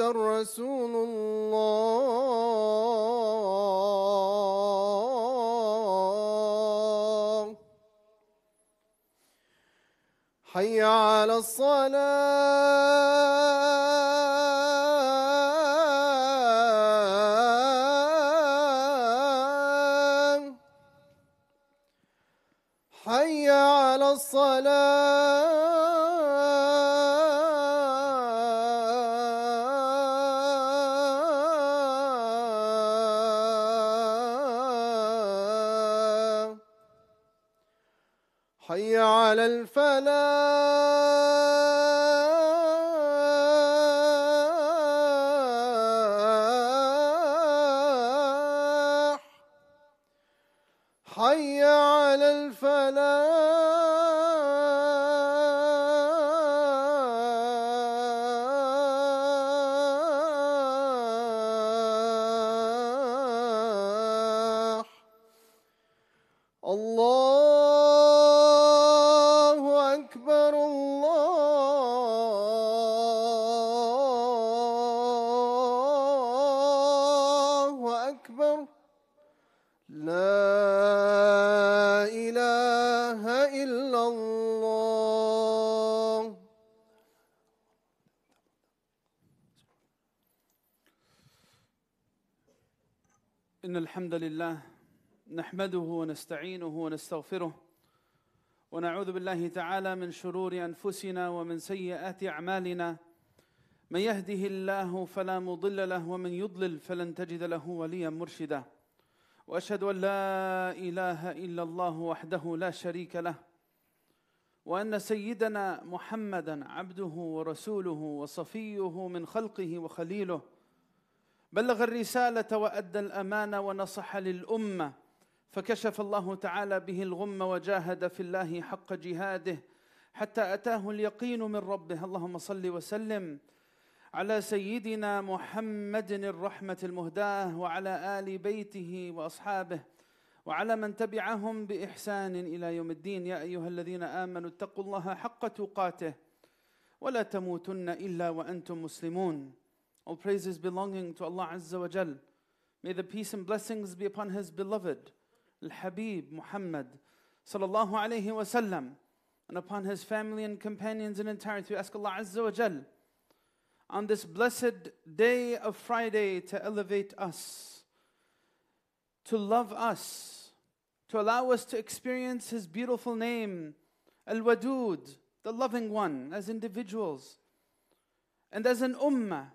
رسول الله. حي على الصلاة. حي على الصلاة. الحمد لله نحمده ونستعينه ونستغفره ونعوذ بالله تعالى من شرور أنفسنا ومن سيئات أعمالنا. من يهده الله فلا مضل له ومن يضلل فلن تجد له وليا مرشدا. وأشهد أن لا إله إلا الله وحده لا شريك له وأن سيدنا محمدا عبده ورسوله وصفيه من خلقه وخليله. بلغ الرسالة وأدى الأمانة ونصح للأمة. فكشف الله تعالى به الغم وجاهد في الله حق جهاده حتى أتاه اليقين من ربه. اللهم صل وسلم على سيدنا محمد الرحمة المهداة وعلى آل بيته وأصحابه وعلى من تبعهم بإحسان إلى يوم الدين. يا أيها الذين آمنوا اتقوا الله حق تقاته ولا تموتن إلا وأنتم مسلمون. All praises belonging to Allah Azza wa Jal. May the peace and blessings be upon His beloved, Al Habib Muhammad sallallahu alayhi wa sallam, and upon his family and companions in entirety. We ask Allah Azza wa Jal on this blessed day of Friday to elevate us, to love us, to allow us to experience His beautiful name, Al Wadud, the loving one, as individuals. And as an ummah,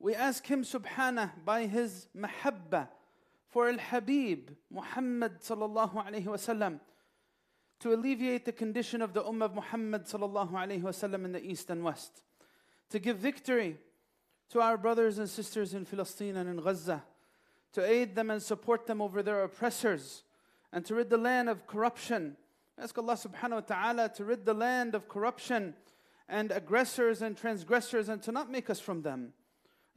we ask him subhanah by his mahabba for al Habib Muhammad sallallahu alayhi wasallam to alleviate the condition of the ummah of Muhammad sallallahu alayhi wasallam in the east and west, to give victory to our brothers and sisters in Palestine and in Gaza, to aid them and support them over their oppressors, and to rid the land of corruption. Ask Allah subhanahu wa ta'ala to rid the land of corruption and aggressors and transgressors and to not make us from them.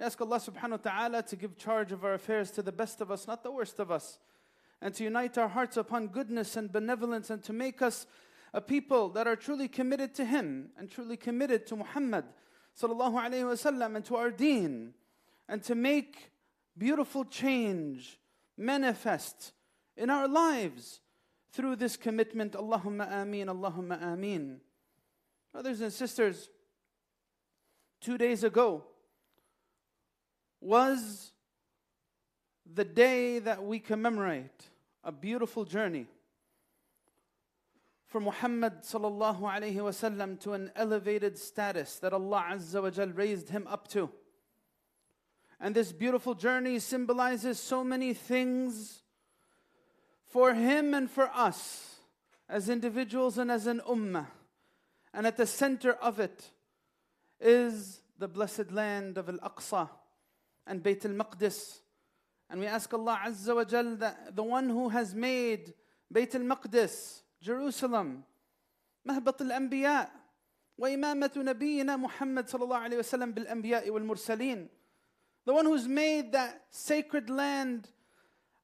We ask Allah subhanahu wa ta'ala to give charge of our affairs to the best of us, not the worst of us, and to unite our hearts upon goodness and benevolence and to make us a people that are truly committed to Him and truly committed to Muhammad sallallahu alayhi wasallam and to our deen and to make beautiful change manifest in our lives through this commitment. Allahumma ameen, Allahumma ameen. Brothers and sisters, two days ago was the day that we commemorate a beautiful journey for Muhammad sallallahu alayhi wasallam to an elevated status that Allah Azza wa Jal raised him up to. And this beautiful journey symbolizes so many things for him and for us as individuals and as an ummah. And at the center of it is the blessed land of Al Aqsa and Bayt al Maqdis And we ask Allah Azza wa Jal, that the one who has made Bayt al-Maqdis, Jerusalem, مهبط الأنبياء وإمامة نبينا محمد صلى الله عليه وسلم بالأنبياء والمرسلين The one who's made that sacred land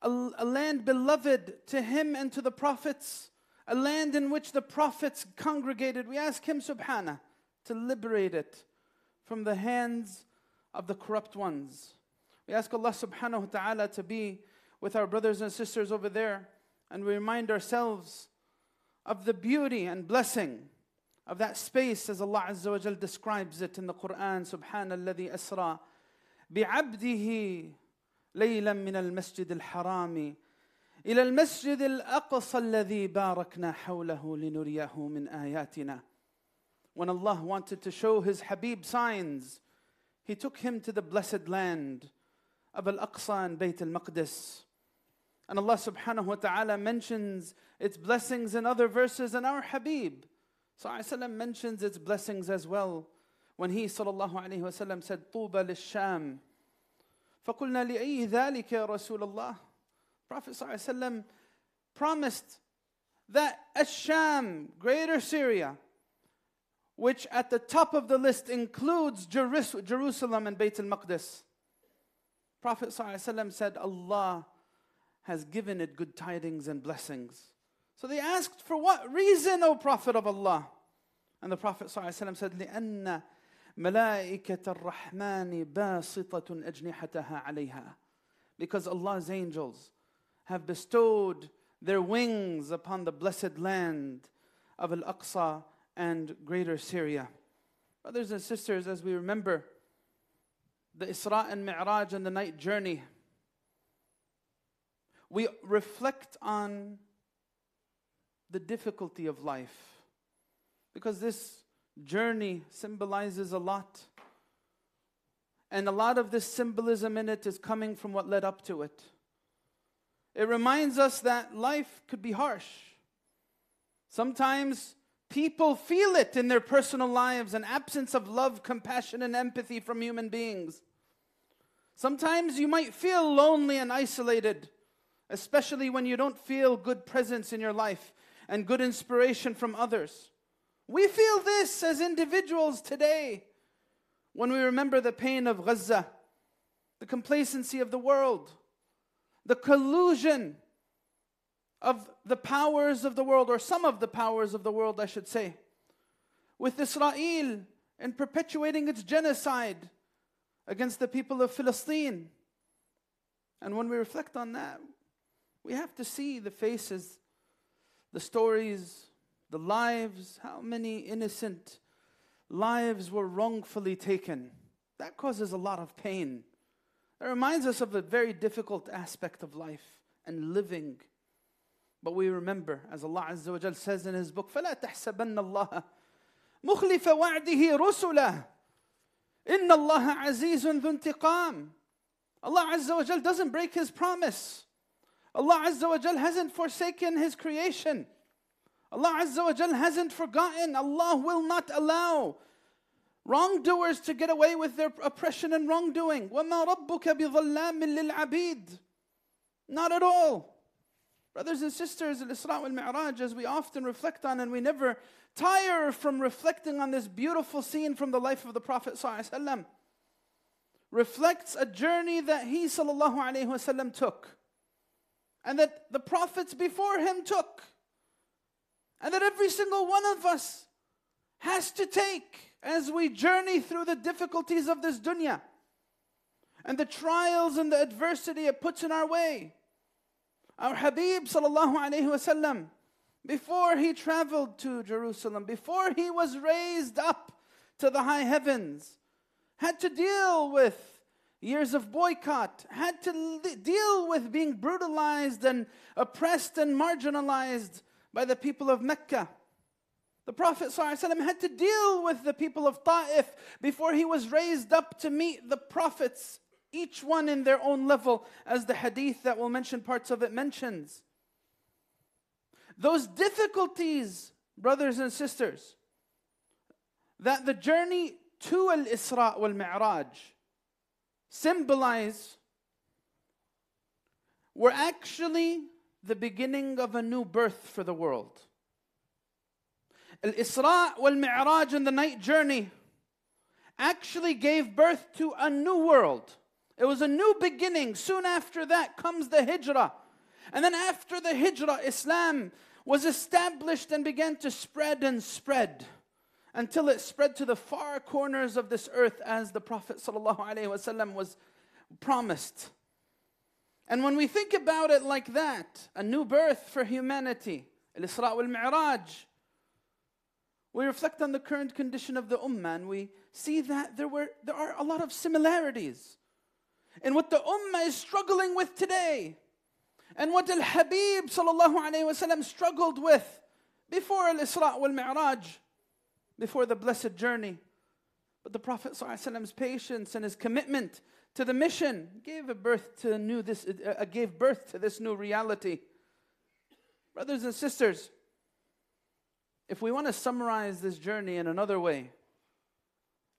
a, a land beloved to him and to the prophets, a land in which the prophets congregated. We ask him, subhanahu, to liberate it from the hands of the corrupt ones. We ask Allah subhanahu wa ta'ala to be with our brothers and sisters over there and we remind ourselves of the beauty and blessing of that space as Allah Azza wa Jal describes it in the Quran سبحان الذي أسرى بعبده ليلا من المسجد الحرام إلى المسجد الأقصى الذي باركنا حوله لنريه من آياتنا When Allah wanted to show His Habib signs, He took him to the blessed land of Al-Aqsa and Bayt al-Maqdis. And Allah subhanahu wa ta'ala mentions its blessings in other verses, and our Habib sallallahu mentions its blessings as well. When he sallallahu alayhi wa said, طوبى للشام فقلنا لأي ذلك يا رسول الله Prophet ﷺ promised that Asham, greater Syria, which at the top of the list includes Jerusalem and Bayt al-Maqdis. Prophet ﷺ said, Allah has given it good tidings and blessings. So they asked, For what reason, O Prophet of Allah? And the Prophet ﷺ said, لأن ملائكة الرحمن باسطة أجنحتها عليها. Because Allah's angels have bestowed their wings upon the blessed land of Al Aqsa and greater Syria. Brothers and sisters, as we remember the Isra and Mi'raj and the night journey, we reflect on the difficulty of life because this journey symbolizes a lot. And a lot of this symbolism in it is coming from what led up to it. It reminds us that life could be harsh. Sometimes people feel it in their personal lives an absence of love, compassion, and empathy from human beings. Sometimes you might feel lonely and isolated, especially when you don't feel good presence in your life and good inspiration from others. We feel this as individuals today when we remember the pain of Gaza, the complacency of the world, the collusion of the powers of the world, or some of the powers of the world, I should say, with Israel and perpetuating its genocide against the people of Palestine. And when we reflect on that, we have to see the faces, the stories, the lives, how many innocent lives were wrongfully taken. That causes a lot of pain. It reminds us of a very difficult aspect of life and living. But we remember, as Allah Azza wa Jal says in His book, فَلَا تَحْسَبَنَّ اللَّهَ مُخْلِفَ وَعْدِهِ رُسُلَهُ إِنَّ اللَّهَ عَزِيزٌ ذُو انتقام Allah Azza wa Jal doesn't break His promise. Allah Azza wa Jal hasn't forsaken His creation. Allah Azza wa Jal hasn't forgotten. Allah will not allow wrongdoers to get away with their oppression and wrongdoing. وَمَا رَبُّكَ بِظَلَّامٍ لِلْعَبِيدِ Not at all. Brothers and sisters, Al-Isra wal-Mi'raj, as we often reflect on and we never tire from reflecting on this beautiful scene from the life of the Prophet ﷺ, reflects a journey that he ﷺ took and that the prophets before him took and that every single one of us has to take as we journey through the difficulties of this dunya and the trials and the adversity it puts in our way. Our Habib sallallahu wasallam, before he traveled to Jerusalem, before he was raised up to the high heavens, had to deal with years of boycott, had to deal with being brutalized and oppressed and marginalized by the people of Mecca. The Prophet ﷺ had to deal with the people of Ta'if before he was raised up to meet the prophets, each one in their own level, as the hadith that we'll mention parts of it mentions. Those difficulties, brothers and sisters, that the journey to Al Isra wal Mi'raj symbolize were actually the beginning of a new birth for the world. Al Isra wal Mi'raj and the night journey actually gave birth to a new world. It was a new beginning. Soon after that comes the Hijrah. And then after the Hijrah, Islam was established and began to spread and spread until it spread to the far corners of this earth as the Prophet ﷺ was promised. And when we think about it like that, a new birth for humanity, Al-Isra wal-Mi'raj, we reflect on the current condition of the ummah and we see that there, were, there are a lot of similarities in what the ummah is struggling with today and what Al Habib وسلم, struggled with before Al Isra wal Mi'raj, before the blessed journey. But the Prophet وسلم's patience and his commitment to the mission gave a birth to new this uh, gave birth to this new reality. Brothers and sisters, if we want to summarize this journey in another way,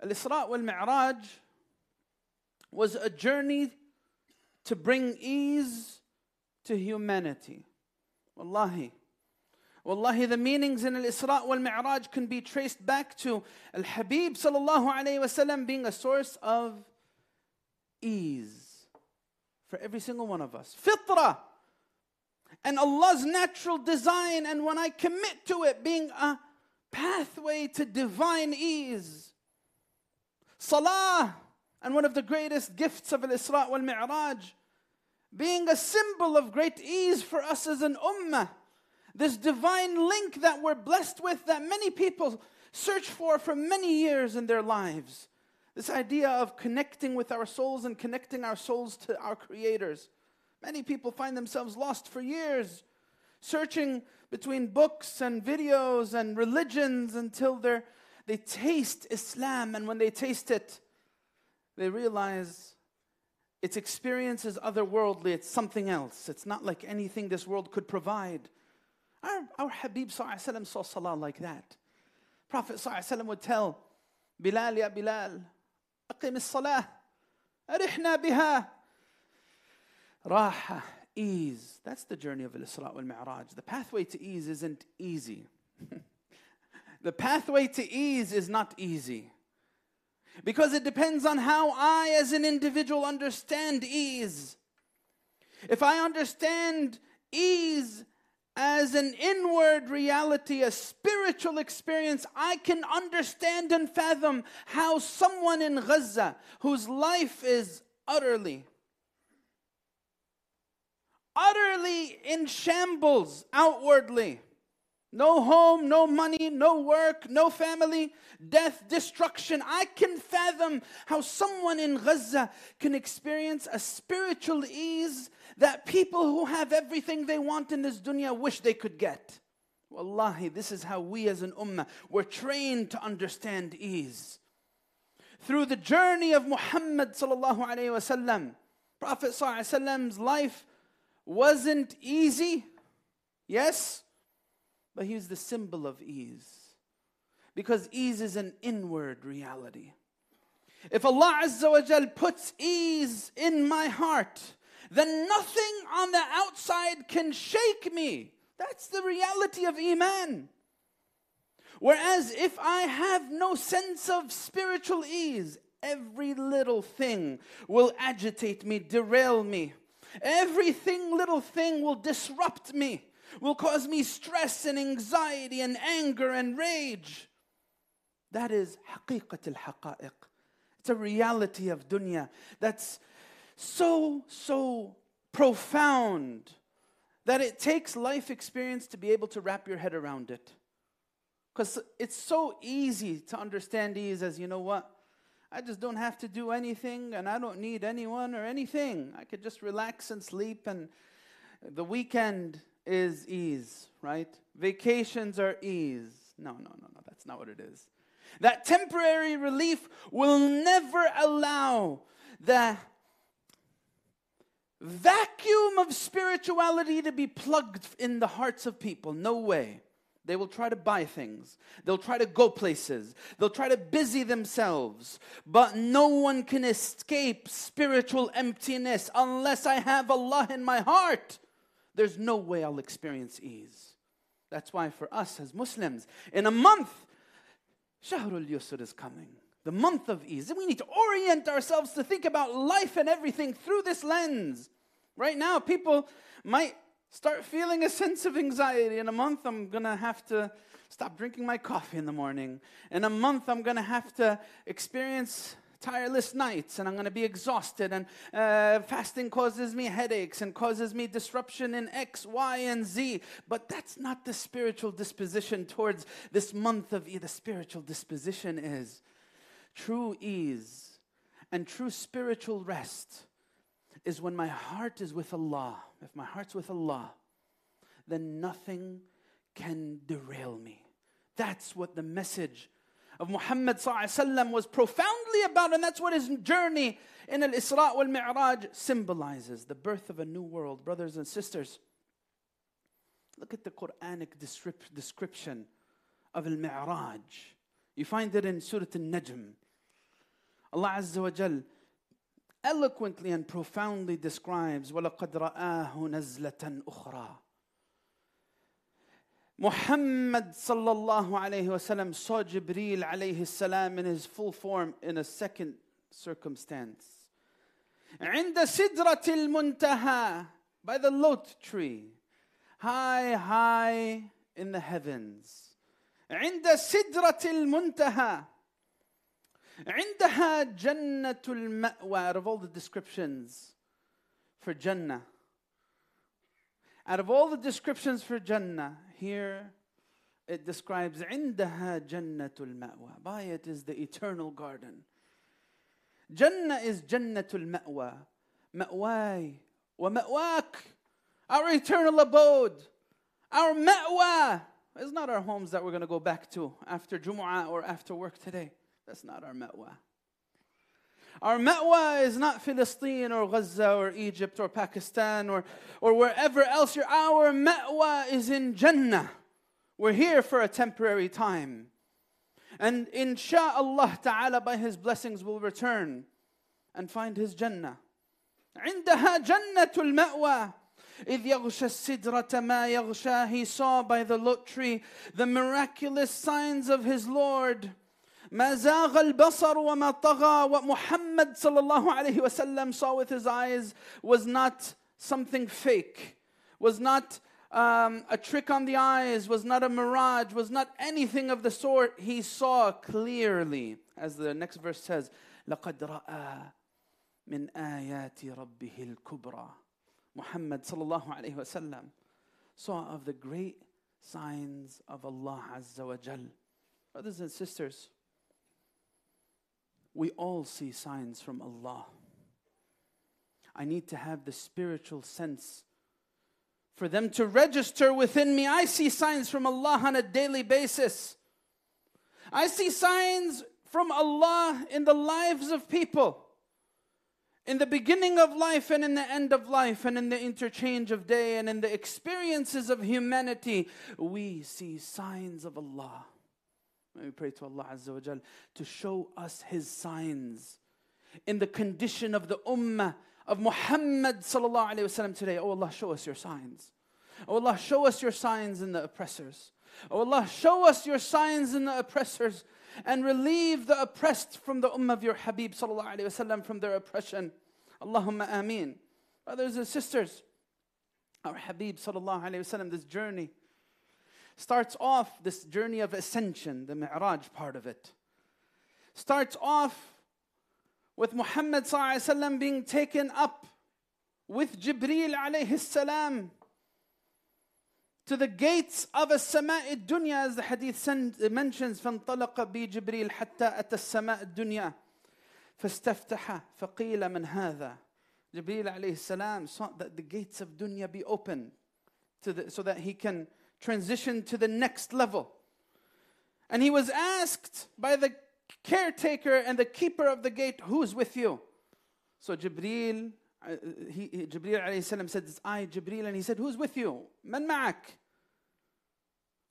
Al Isra wal Mi'raj was a journey to bring ease to humanity. Wallahi. Wallahi, the meanings in Al Isra wal Mi'raj can be traced back to Al Habib sallallahu alayhi wasallam being a source of ease for every single one of us. Fitra and Allah's natural design, and when I commit to it, being a pathway to divine ease. Salah, and one of the greatest gifts of Al Isra wal Mi'raj, being a symbol of great ease for us as an ummah. This divine link that we're blessed with, that many people search for for many years in their lives. This idea of connecting with our souls and connecting our souls to our creators. Many people find themselves lost for years, searching between books and videos and religions until they they taste Islam. And when they taste it, they realize its experience is otherworldly, it's something else. It's not like anything this world could provide. Our, our Habib وسلم, saw salah like that. Prophet وسلم, would tell Bilal, Ya Bilal, أقم الصلاة أرحنا بها راحة ease. That's the journey of Al-Isra wal-Mi'raj. The pathway to ease isn't easy. the pathway to ease is not easy. Because it depends on how I, as an individual, understand ease. If I understand ease as an inward reality, a spiritual experience, I can understand and fathom how someone in Gaza whose life is utterly, utterly in shambles outwardly, no home, no money, no work, no family, death, destruction. I can fathom how someone in Gaza can experience a spiritual ease that people who have everything they want in this dunya wish they could get. Wallahi, this is how we as an ummah were trained to understand ease. Through the journey of Muhammad sallallahu alayhi wasallam, Prophet sallallahu alayhi wasallam's life wasn't easy. Yes, but he was the symbol of ease. Because ease is an inward reality. If Allah Azza wa Jal puts ease in my heart, then nothing on the outside can shake me. That's the reality of Iman. Whereas if I have no sense of spiritual ease, every little thing will agitate me, derail me. Everything, little thing will disrupt me will cause me stress and anxiety and anger and rage. That is haqiqat al-haqa'iq. It's a reality of dunya that's so, so profound that it takes life experience to be able to wrap your head around it. Because it's so easy to understand these as you know what? I just don't have to do anything and I don't need anyone or anything. I could just relax and sleep and the weekend is ease, right? Vacations are ease. No, no, no, no, that's not what it is. That temporary relief will never allow the vacuum of spirituality to be plugged in the hearts of people. No way. They will try to buy things. They'll try to go places. They'll try to busy themselves. But no one can escape spiritual emptiness unless I have Allah in my heart. There's no way I'll experience ease. That's why for us as Muslims, in a month, Shahrul Yusr is coming. The month of ease. And we need to orient ourselves to think about life and everything through this lens. Right now, people might start feeling a sense of anxiety. In a month, I'm going to have to stop drinking my coffee in the morning. In a month, I'm going to have to experience tireless nights and I'm going to be exhausted. And uh, fasting causes me headaches and causes me disruption in X, Y, and Z. But that's not the spiritual disposition towards this month of E. The spiritual disposition is true ease and true spiritual rest is when my heart is with Allah. If my heart's with Allah, then nothing can derail me. That's what the message of Muhammad was profoundly about, and that's what his journey in Al Isra wal Mi'raj symbolizes the birth of a new world. Brothers and sisters, look at the Quranic description of Al Mi'raj. You find it in Surah Al Najm. Allah Azza wa Jal eloquently and profoundly describes وَلَقَدْ رَآهُ نَزْلَةً أُخْرَى Muhammad sallallahu alayhi wasallam saw Jibreel alayhi salam in his full form in a second circumstance. عند سدرة المنتهى by the lot tree high high in the heavens عند سدرة المنتهى عندها جنة المأوى out of all the descriptions for Jannah out of all the descriptions for Jannah here it describes عندها جنة المأوى by it is the eternal garden Jannah is جنة المأوى مأواي ومأواك our eternal abode our مأوى is not our homes that we're going to go back to after Jumu'ah or after work today that's not our ma'wa. Our ma'wa is not Philistine or Gaza or Egypt or Pakistan or, or wherever else. You're, our ma'wa is in Jannah. We're here for a temporary time. And insha'Allah ta'ala, by His blessings, we'll return and find His Jannah. عندها جنة المأوى إذ يغشى السدرة ما يغشى He saw by the lot tree the miraculous signs of His Lord. ما زاغ البصر وما طغى what Muhammad صلى الله عليه وسلم saw with his eyes was not something fake was not um, a trick on the eyes was not a mirage was not anything of the sort he saw clearly as the next verse says لقد رأى من آيات ربه الكبرى Muhammad صلى الله عليه وسلم saw of the great signs of Allah Azza wa Jal. Brothers and sisters, we all see signs from Allah. I need to have the spiritual sense for them to register within me. I see signs from Allah on a daily basis. I see signs from Allah in the lives of people. In the beginning of life and in the end of life, and in the interchange of day and in the experiences of humanity, we see signs of Allah. We pray to Allah Azza wa Jal to show us His signs in the condition of the ummah of Muhammad sallallahu alayhi wasallam today. Oh Allah, show us your signs. Oh Allah, show us your signs in the oppressors. Oh Allah, show us your signs in the oppressors and relieve the oppressed from the ummah of your Habib sallallahu alayhi wasallam from their oppression. Allahumma ameen. Brothers and sisters, our Habib sallallahu alayhi wasallam, this journey starts off this journey of ascension, the Mi'raj part of it. Starts off with Muhammad وسلم, being taken up with Jibreel alayhi salam to the gates of a sama'i dunya as the hadith mentions فانطلق بي جبريل حتى أتى السماء الدنيا فاستفتح فقيل من هذا Jibreel alayhi salam sought that the gates of dunya be open to the, so that he can transition to the next level. And he was asked by the caretaker and the keeper of the gate, Who's with you? So Jibreel, uh, he, he, Jibreel alayhi salam said, It's I, Jibreel. And he said, Who's with you? Man ma'ak?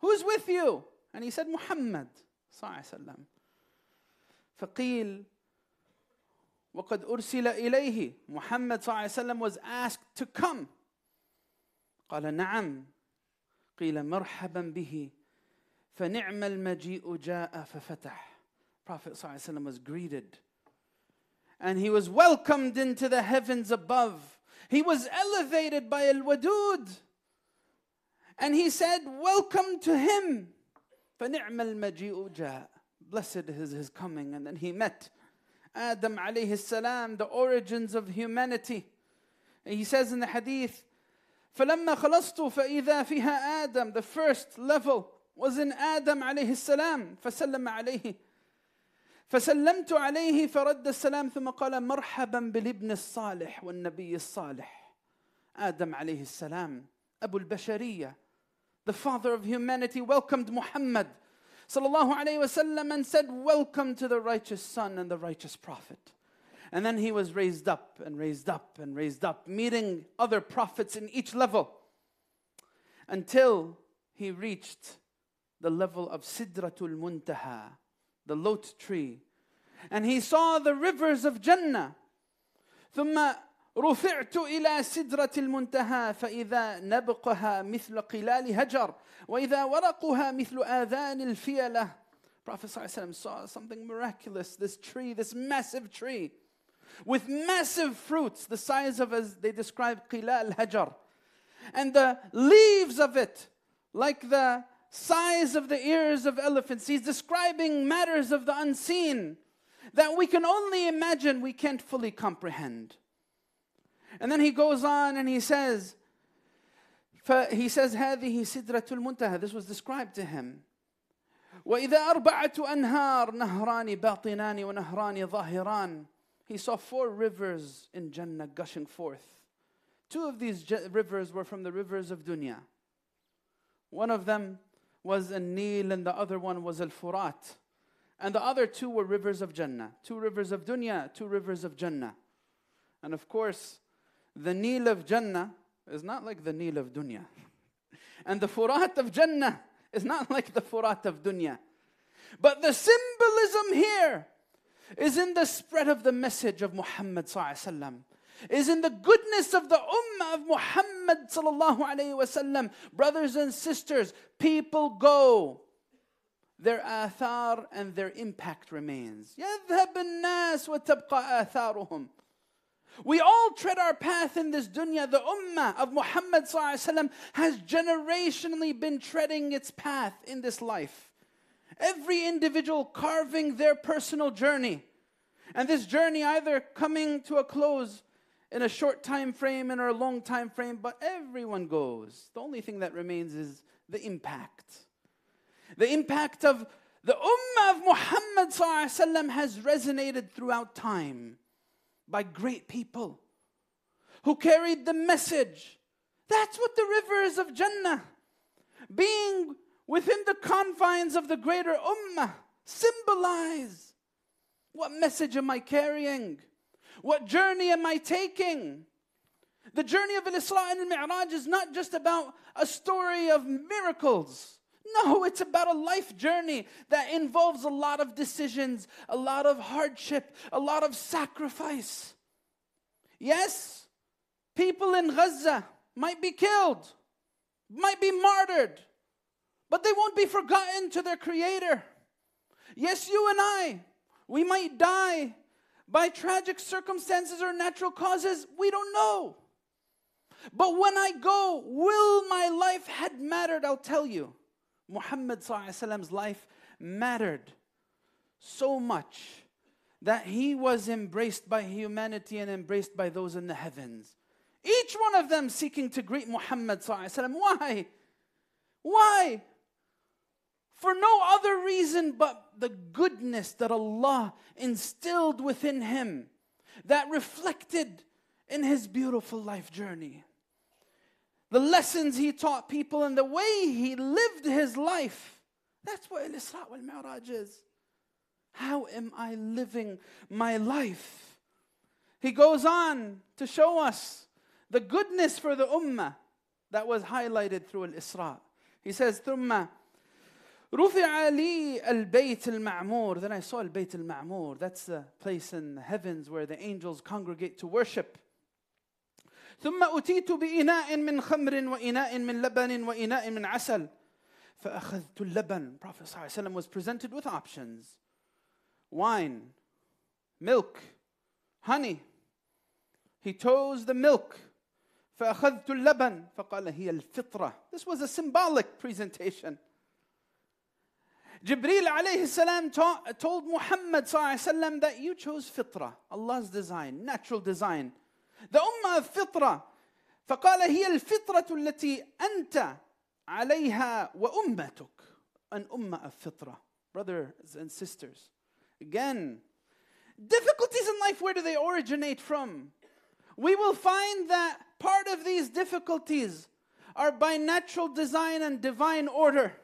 Who's with you? And he said, Muhammad. صلى الله عليه وسلم. فقيل وقد أرسل إليه Muhammad صلى الله عليه وسلم was asked to come. قال نعم. قيل مرحبا به فنعم المجيء جاء ففتح. Prophet صلى الله عليه وسلم was greeted. And he was welcomed into the heavens above. He was elevated by Al Wadud. And he said, Welcome to him. فنعم المجيء جاء. Blessed is his coming. And then he met Adam alayhi salam, the origins of humanity. And he says in the hadith, فلما خلصت فإذا فيها آدم the first level was in Adam عليه السلام فسلم عليه فسلمت عليه فرد السلام ثم قال مرحبا بالابن الصالح والنبي الصالح آدم عليه السلام أبو البشرية the father of humanity welcomed Muhammad sallallahu alayhi wasallam and said welcome to the righteous son and the righteous prophet and then he was raised up and raised up and raised up meeting other prophets in each level until he reached the level of Sidratul Muntaha the lot tree and he saw the rivers of Jannah ثم رفعت إلى سدرة المنتهى فإذا نبقها مثل قلال هجر وإذا ورقها مثل آذان الفيلة Prophet ﷺ saw something miraculous this tree, this massive tree with massive fruits, the size of as they describe qila al-hajar. And the leaves of it, like the size of the ears of elephants. He's describing matters of the unseen that we can only imagine, we can't fully comprehend. And then he goes on and he says, he says, هذه سدرة المنتهى. This was described to him. وإذا أربعة أنهار نهران باطنان ونهران ظاهران. he saw four rivers in Jannah gushing forth. Two of these rivers were from the rivers of dunya. One of them was a Nil and the other one was Al Furat. And the other two were rivers of Jannah. Two rivers of dunya, two rivers of Jannah. And of course, the Nil of Jannah is not like the Nil of dunya. And the Furat of Jannah is not like the Furat of dunya. But the symbolism here is in the spread of the message of Muhammad sallallahu is in the goodness of the ummah of Muhammad sallallahu alayhi wasallam. Brothers and sisters, people go. Their athar and their impact remains. يذهب الناس وتبقى آثارهم. We all tread our path in this dunya. The ummah of Muhammad وسلم, has generationally been treading its path in this life. Every individual carving their personal journey. And this journey either coming to a close in a short time frame and or a long time frame, but everyone goes. The only thing that remains is the impact. The impact of the Ummah of Muhammad has resonated throughout time by great people who carried the message. That's what the rivers of Jannah, being within the confines of the greater ummah, symbolize. What message am I carrying? What journey am I taking? The journey of Isra and Mi'raj is not just about a story of miracles. No, it's about a life journey that involves a lot of decisions, a lot of hardship, a lot of sacrifice. Yes, people in Gaza might be killed, might be martyred, but they won't be forgotten to their Creator. Yes, you and I, we might die by tragic circumstances or natural causes. We don't know. But when I go, will my life had mattered? I'll tell you. Muhammad Muhammad's life mattered so much that he was embraced by humanity and embraced by those in the heavens. Each one of them seeking to greet Muhammad. Why? Why? For no other reason but the goodness that Allah instilled within him that reflected in his beautiful life journey. The lessons he taught people and the way he lived his life. That's what Al-Isra wal-Mi'raj is. How am I living my life? He goes on to show us the goodness for the ummah that was highlighted through Al-Isra. He says, ثم رفع لي البيت المعمور then I saw البيت المعمور that's the place in the heavens where the angels congregate to worship ثم أتيت بإناء من خمر وإناء من لبن وإناء من عسل فأخذت اللبن Prophet صلى الله عليه وسلم was presented with options wine milk honey he chose the milk فأخذت اللبن فقال هي الفطرة This was a symbolic presentation Jibreel alayhi salam ta- told Muhammad sallallahu alayhi wasallam that you chose fitra, Allah's design, natural design. The ummah of fitra. فقال هي الفطرة التي أنت عليها وأمتك. An ummah of fitra. Brothers and sisters. Again, difficulties in life, where do they originate from? We will find that part of these difficulties are by natural design and divine order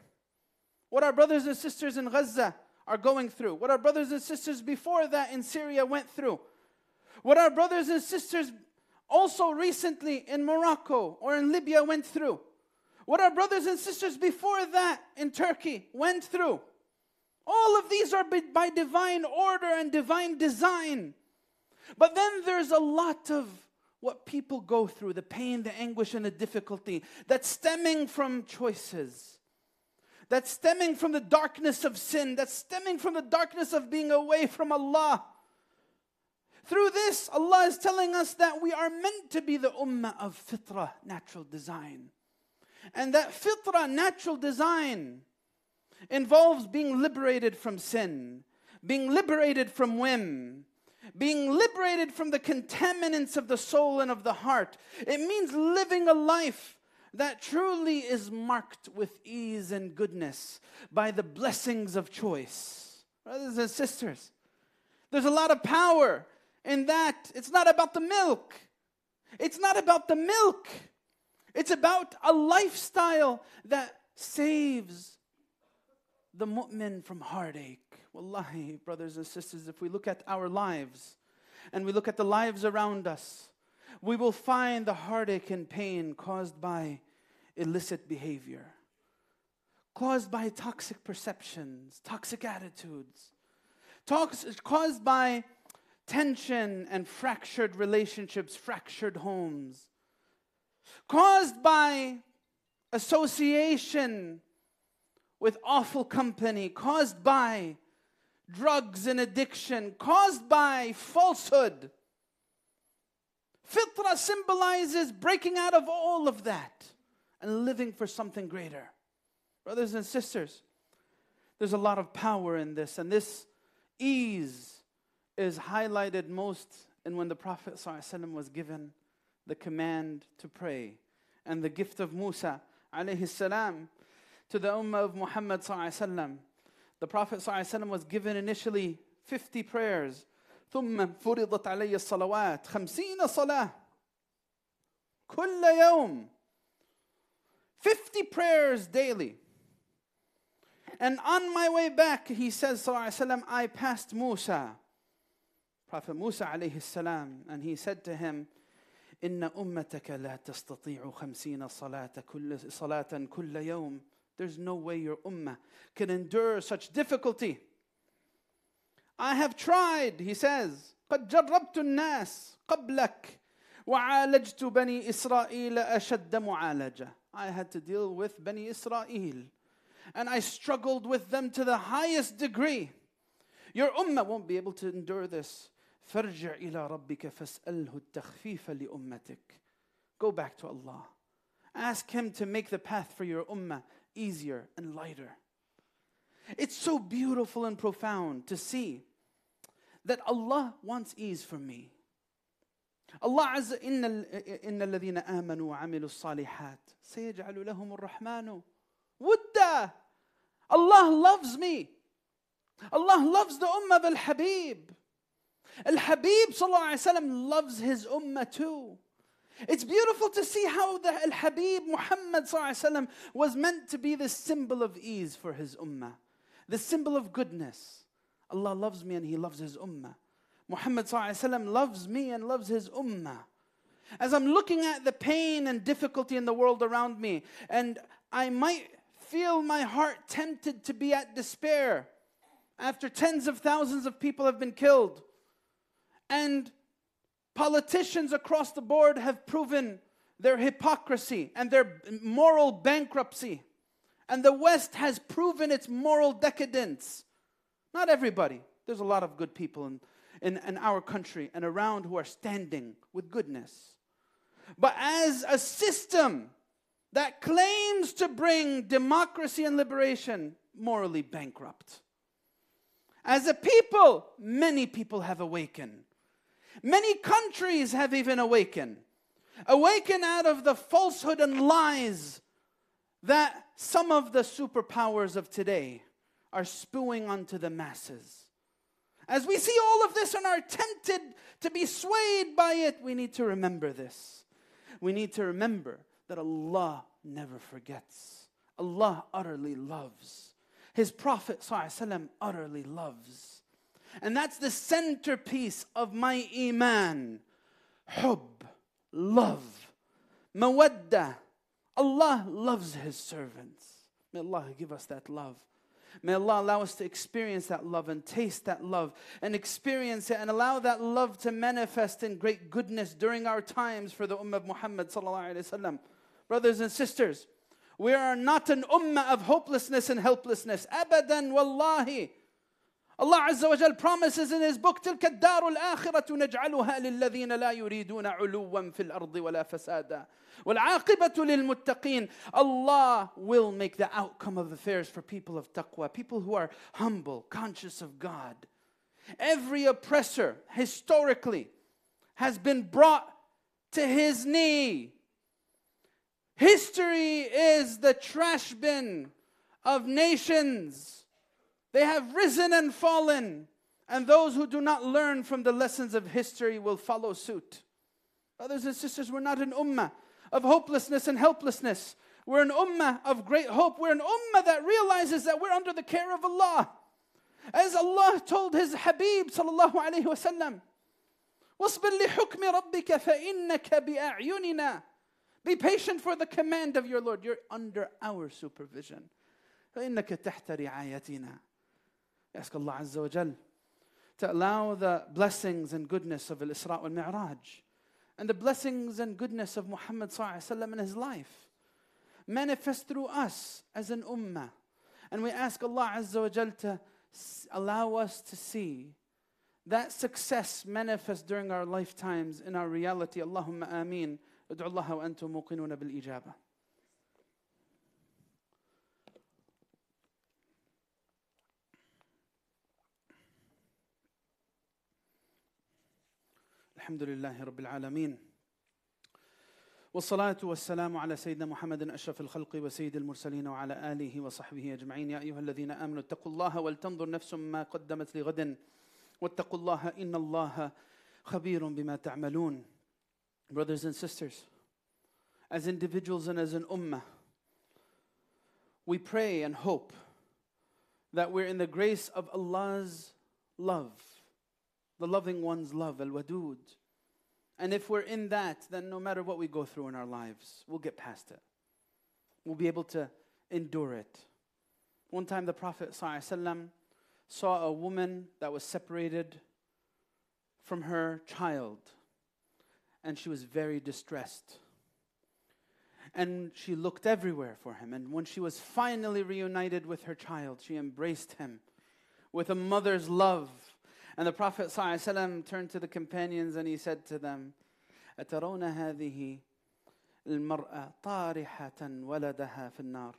what our brothers and sisters in Gaza are going through, what our brothers and sisters before that in Syria went through, what our brothers and sisters also recently in Morocco or in Libya went through, what our brothers and sisters before that in Turkey went through. All of these are by- divine order and divine design. But then there's a lot of what people go through the pain, the anguish, and the difficulty that's stemming from choices that's stemming from the darkness of sin, that's stemming from the darkness of being away from Allah. Through this, Allah is telling us that we are meant to be the ummah of fitrah, natural design. And that fitrah, natural design, involves being liberated from sin, being liberated from whim, being liberated from the contaminants of the soul and of the heart. It means living a life that truly is marked with ease and goodness by the blessings of choice. Brothers and sisters, there's a lot of power in that. It's not about the milk, it's not about the milk, it's about a lifestyle that saves the mu'min from heartache. Wallahi, brothers and sisters, if we look at our lives and we look at the lives around us, we will find the heartache and pain caused by illicit behavior, caused by toxic perceptions, toxic attitudes, caused by tension and fractured relationships, fractured homes, caused by association with awful company, caused by drugs and addiction, caused by falsehood. Fitra symbolizes breaking out of all of that and living for something greater. Brothers and sisters, there's a lot of power in this, and this ease is highlighted most in when the Prophet ﷺ was given the command to pray and the gift of Musa alayhi salam to the ummah of Muhammad ﷺ. The Prophet ﷺ was given initially 50 prayers ثم فرضت علي الصلوات خمسين صلاة كل يوم 50 prayers daily. And on my way back, he says, Sallallahu Alaihi Wasallam, I passed Musa, Prophet Musa alayhi salam, and he said to him, إن أمتك لا تستطيع خمسين صلاة كل صلاة كل يوم. There's no way your ummah can endure such difficulty. I have tried, he says, قد جربت الناس قبلك وعالجت بني إسرائيل أشد معالجة. I had to deal with Bani Israel. And I struggled with them to the highest degree. Your ummah won't be able to endure this. فارجع إلى ربك فاسأله التخفيف لأمتك. Go back to Allah. Ask Him to make the path for your ummah easier and lighter. It's so beautiful and profound to see that Allah wants ease for me. الله عز إن إن الذين آمنوا وعملوا الصالحات سيجعل لهم الرحمن ودا Allah loves me. Allah loves the ummah of Al-Habib. Al-Habib sallallahu alayhi wasallam loves his ummah too. It's beautiful to see how the Al-Habib Muhammad sallallahu alayhi wasallam was meant to be the symbol of ease for his ummah, the symbol of goodness. Allah loves me and he loves his ummah. Muhammad loves me and loves his ummah. As I'm looking at the pain and difficulty in the world around me, and I might feel my heart tempted to be at despair after tens of thousands of people have been killed. And politicians across the board have proven their hypocrisy and their moral bankruptcy. And the West has proven its moral decadence. Not everybody. There's a lot of good people in, in, in our country and around who are standing with goodness. But as a system that claims to bring democracy and liberation, morally bankrupt. As a people, many people have awakened. Many countries have even awakened. Awaken out of the falsehood and lies that some of the superpowers of today are spewing onto the masses. As we see all of this and are tempted to be swayed by it, we need to remember this. We need to remember that Allah never forgets. Allah utterly loves. His Prophet ﷺ utterly loves. And that's the centerpiece of my iman. Hub, love, mawadda. Allah loves His servants. May Allah give us that love. May Allah allow us to experience that love and taste that love and experience it and allow that love to manifest in great goodness during our times for the Ummah of Muhammad. Brothers and sisters, we are not an ummah of hopelessness and helplessness. Abadan wallahi. Allah Azza wa Jal promises in His book, تلك الدار الآخرة نجعلها للذين لا يريدون علوا في الأرض ولا فسادا والعاقبة للمتقين Allah will make the outcome of affairs for people of taqwa, people who are humble, conscious of God. Every oppressor, historically, has been brought to his knee. History is the trash bin of nations they have risen and fallen, and those who do not learn from the lessons of history will follow suit. Brothers and sisters, we're not an ummah of hopelessness and helplessness. We're an ummah of great hope. We're an ummah that realizes that we're under the care of Allah. As Allah told His Habib sallallahu alayhi wa sallam, واصبر لحكم ربك فإنك بأعيننا. Be patient for the command of your Lord. You're under our supervision. فإنك تحت رعايتنا. Ask Allah Azza wa Jal to allow the blessings and goodness of Al-Isra wal Mi'raj and the blessings and goodness of Muhammad sallallahu in his life manifest through us as an ummah. And we ask Allah Azza wa Jal to allow us to see that success manifest during our lifetimes in our reality. Allahumma ameen. ادعوا الله وأنتم موقنون بالإجابة. الحمد لله رب العالمين. والصلاة والسلام على سيدنا محمد أشرف الخلق وسيد المرسلين وعلى آله وصحبه أجمعين. يا أيها الذين آمنوا اتقوا الله ولتنظر نفس ما قدمت لغد. واتقوا الله إن الله خبير بما تعملون. Brothers and sisters, as individuals and as an ummah, we pray and hope that we're in the grace of Allah's love. The loving one's love, al wadud. And if we're in that, then no matter what we go through in our lives, we'll get past it. We'll be able to endure it. One time, the Prophet ﷺ saw a woman that was separated from her child, and she was very distressed. And she looked everywhere for him. And when she was finally reunited with her child, she embraced him with a mother's love and the Prophet ﷺ turned to the companions and he said to them, أترون هذه المرأة طارحة ولدها في النار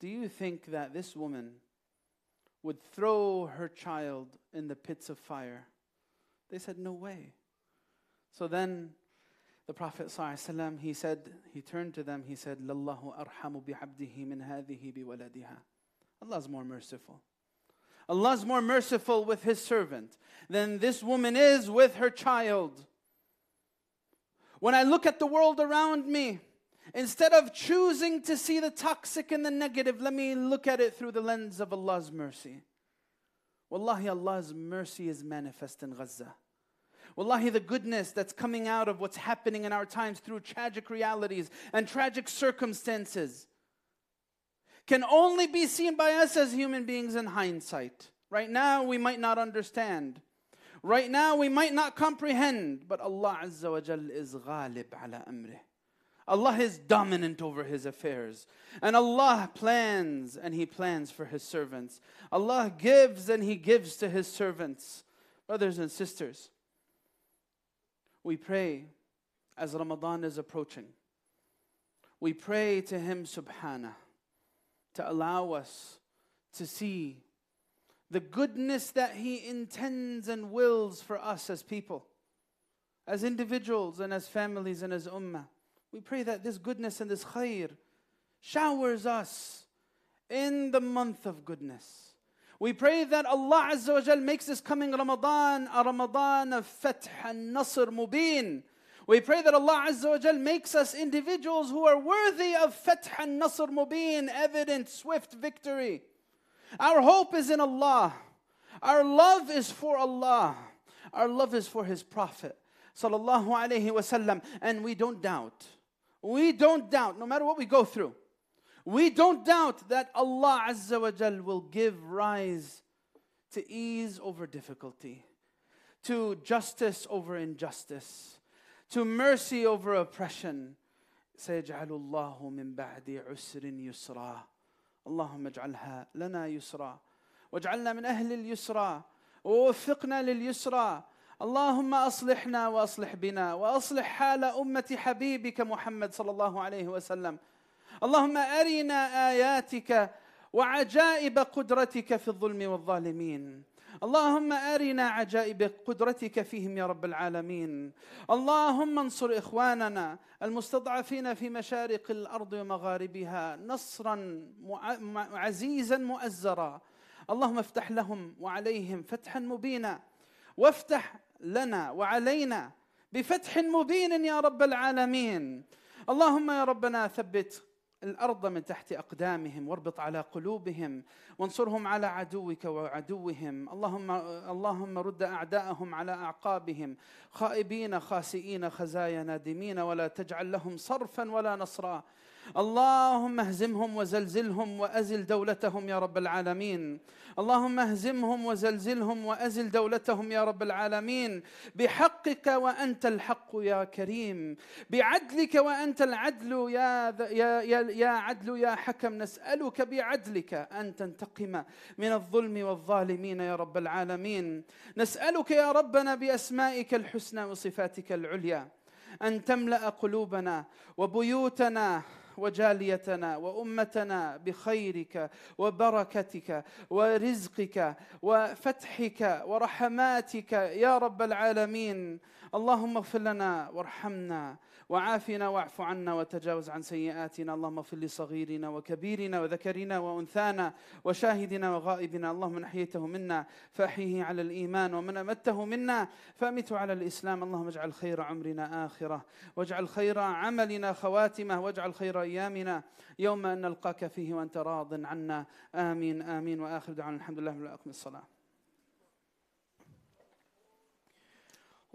Do you think that this woman would throw her child in the pits of fire? They said, No way. So then the Prophet ﷺ, he said, he turned to them, he said, لَاللَّهُ أَرْحَمُ بِعَبْدِهِ مِنْ هَذِهِ بِوَلَدِهَا Allah is more merciful. Allah is more merciful with His servant than this woman is with her child. When I look at the world around me, instead of choosing to see the toxic and the negative, let me look at it through the lens of Allah's mercy. Wallahi, Allah's mercy is manifest in Gaza. Wallahi, the goodness that's coming out of what's happening in our times through tragic realities and tragic circumstances can only be seen by us as human beings in hindsight. Right now, we might not understand. Right now, we might not comprehend, but Allah Azza wa Jal is ghalib ala amrih. Allah is dominant over His affairs. And Allah plans and He plans for His servants. Allah gives and He gives to His servants. Brothers and sisters, we pray as Ramadan is approaching. We pray to Him, Subhanah, to allow us to see the goodness that He intends and wills for us as people, as individuals and as families and as ummah. We pray that this goodness and this khair showers us in the month of goodness. We pray that Allah Azza wa makes this coming Ramadan a Ramadan of Fath and Nasr Mubin. We pray that Allah Azza wa Jal makes us individuals who are worthy of Fath and Nasr Mubin, evident, swift victory. Our hope is in Allah. Our love is for Allah. Our love is for His Prophet. Sallallahu Alaihi Wasallam. And we don't doubt. We don't doubt, no matter what we go through. We don't doubt that Allah Azza wa Jal will give rise to ease over difficulty, to justice over injustice, to mercy over oppression. سيجعل الله من بعد عسر يسرا. اللهم اجعلها لنا يسرا. واجعلنا من أهل اليسرى ووفقنا لليسرى اللهم أصلحنا وأصلح بنا. وأصلح حال أمة حبيبك محمد صلى الله عليه وسلم. اللهم أرنا آياتك وعجائب قدرتك في الظلم والظالمين. اللهم أرنا عجائب قدرتك فيهم يا رب العالمين. اللهم انصر إخواننا المستضعفين في مشارق الأرض ومغاربها نصرا عزيزا مؤزرا. اللهم افتح لهم وعليهم فتحا مبينا. وافتح لنا وعلينا بفتح مبين يا رب العالمين. اللهم يا ربنا ثبت الأرض من تحت أقدامهم واربط على قلوبهم وانصرهم على عدوك وعدوهم. اللهم اللهم رد أعداءهم على أعقابهم. خائبين خاسئين خزايا نادمين ولا تجعل لهم صرفا ولا نصرا. اللهم اهزمهم وزلزلهم وأزل دولتهم يا رب العالمين. اللهم اهزمهم وزلزلهم وأزل دولتهم يا رب العالمين. بحقك وأنت الحق يا كريم. بعدلك وأنت العدل يا يا يا, يا عدل يا حكم. نسألك بعدلك أن تنتقم من الظلم والظالمين يا رب العالمين. نسألك يا ربنا بأسمائك الحسنى وصفاتك العليا أن تملأ قلوبنا وبيوتنا وجاليتنا وأمتنا بخيرك وبركتك ورزقك وفتحك ورحماتك يا رب العالمين. اللهم اغفر لنا وارحمنا. وعافنا واعف عنا وتجاوز عن سيئاتنا. اللهم اغفر لصغيرنا وكبيرنا وذكرنا وأنثانا وشاهدنا وغائبنا. اللهم من أحييته منا فأحيه على الإيمان ومن أمته منا فأمته على الإسلام. اللهم اجعل خير عمرنا آخرة واجعل خير عملنا خواتمة واجعل خير أيامنا يوم أن نلقاك فيه وأنت راض عنا. آمين آمين. وآخر دعوانا الحمد لله من الصلاة.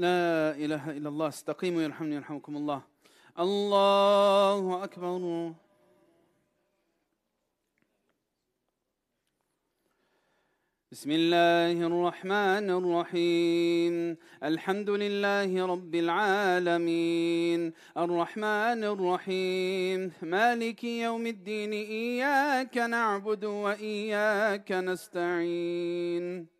لا إله إلا الله استقيموا يرحمني يرحمكم الله. الله أكبر. بسم الله الرحمن الرحيم. الحمد لله رب العالمين. الرحمن الرحيم. مالك يوم الدين إياك نعبد وإياك نستعين.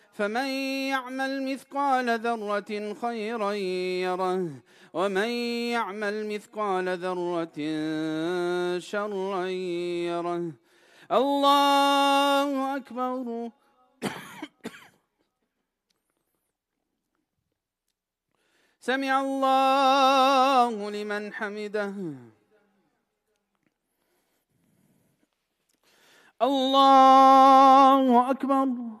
فمن يعمل مثقال ذرة خيرا يره ومن يعمل مثقال ذرة شرا يره. الله أكبر. سمع الله لمن حمده. الله أكبر.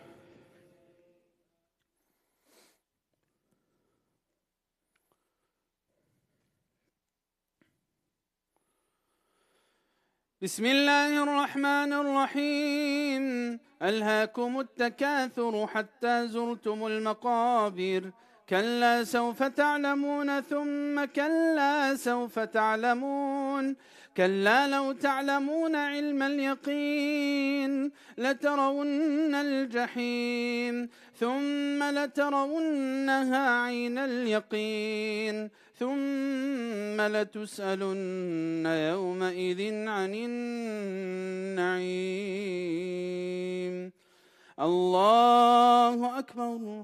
بسم الله الرحمن الرحيم. ألهاكم التكاثر حتى زرتم المقابر. كلا سوف تعلمون ثم كلا سوف تعلمون. كلا لو تعلمون علم اليقين لترون الجحيم ثم لترونها عين اليقين ثم لتسألن يومئذ عن النعيم. الله أكبر.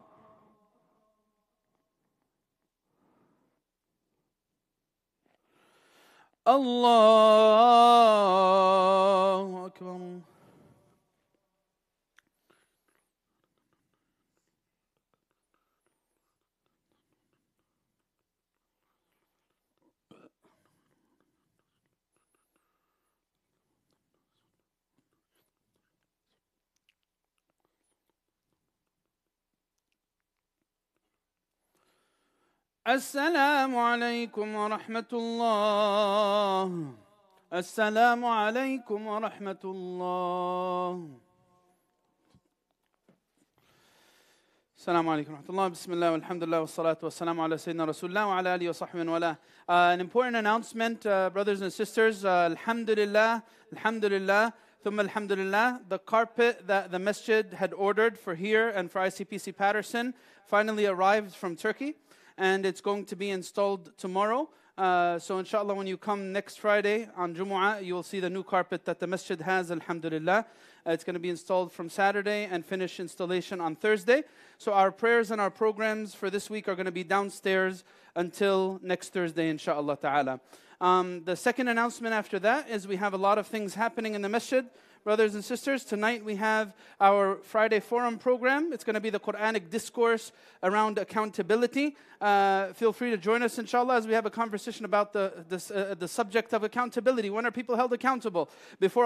الله أكبر. السلام عليكم ورحمة الله السلام عليكم ورحمة الله السلام عليكم ورحمة الله بسم الله والحمد لله والصلاة والسلام على سيدنا رسول الله وعلى آله وصحبه An important announcement uh, brothers and sisters. Uh, Alhamdulillah Alhamdulillah ثم alhamdulillah, the carpet that the masjid had ordered for here and for ICPC Paterson finally arrived from Turkey and it's going to be installed tomorrow. Uh, so inshallah, when you come next Friday on Jumu'ah, you will see the new carpet that the masjid has, alhamdulillah. Uh, it's going to be installed from Saturday and finish installation on Thursday. So our prayers and our programs for this week are going to be downstairs until next Thursday, inshallah ta'ala. Um, the second announcement after that is we have a lot of things happening in the masjid. Brothers and sisters, tonight we have our Friday Forum program. It's going to be the Quranic discourse around accountability. Uh, feel free to join us, inshallah, as we have a conversation about the, this, uh, the subject of accountability. When are people held accountable? Before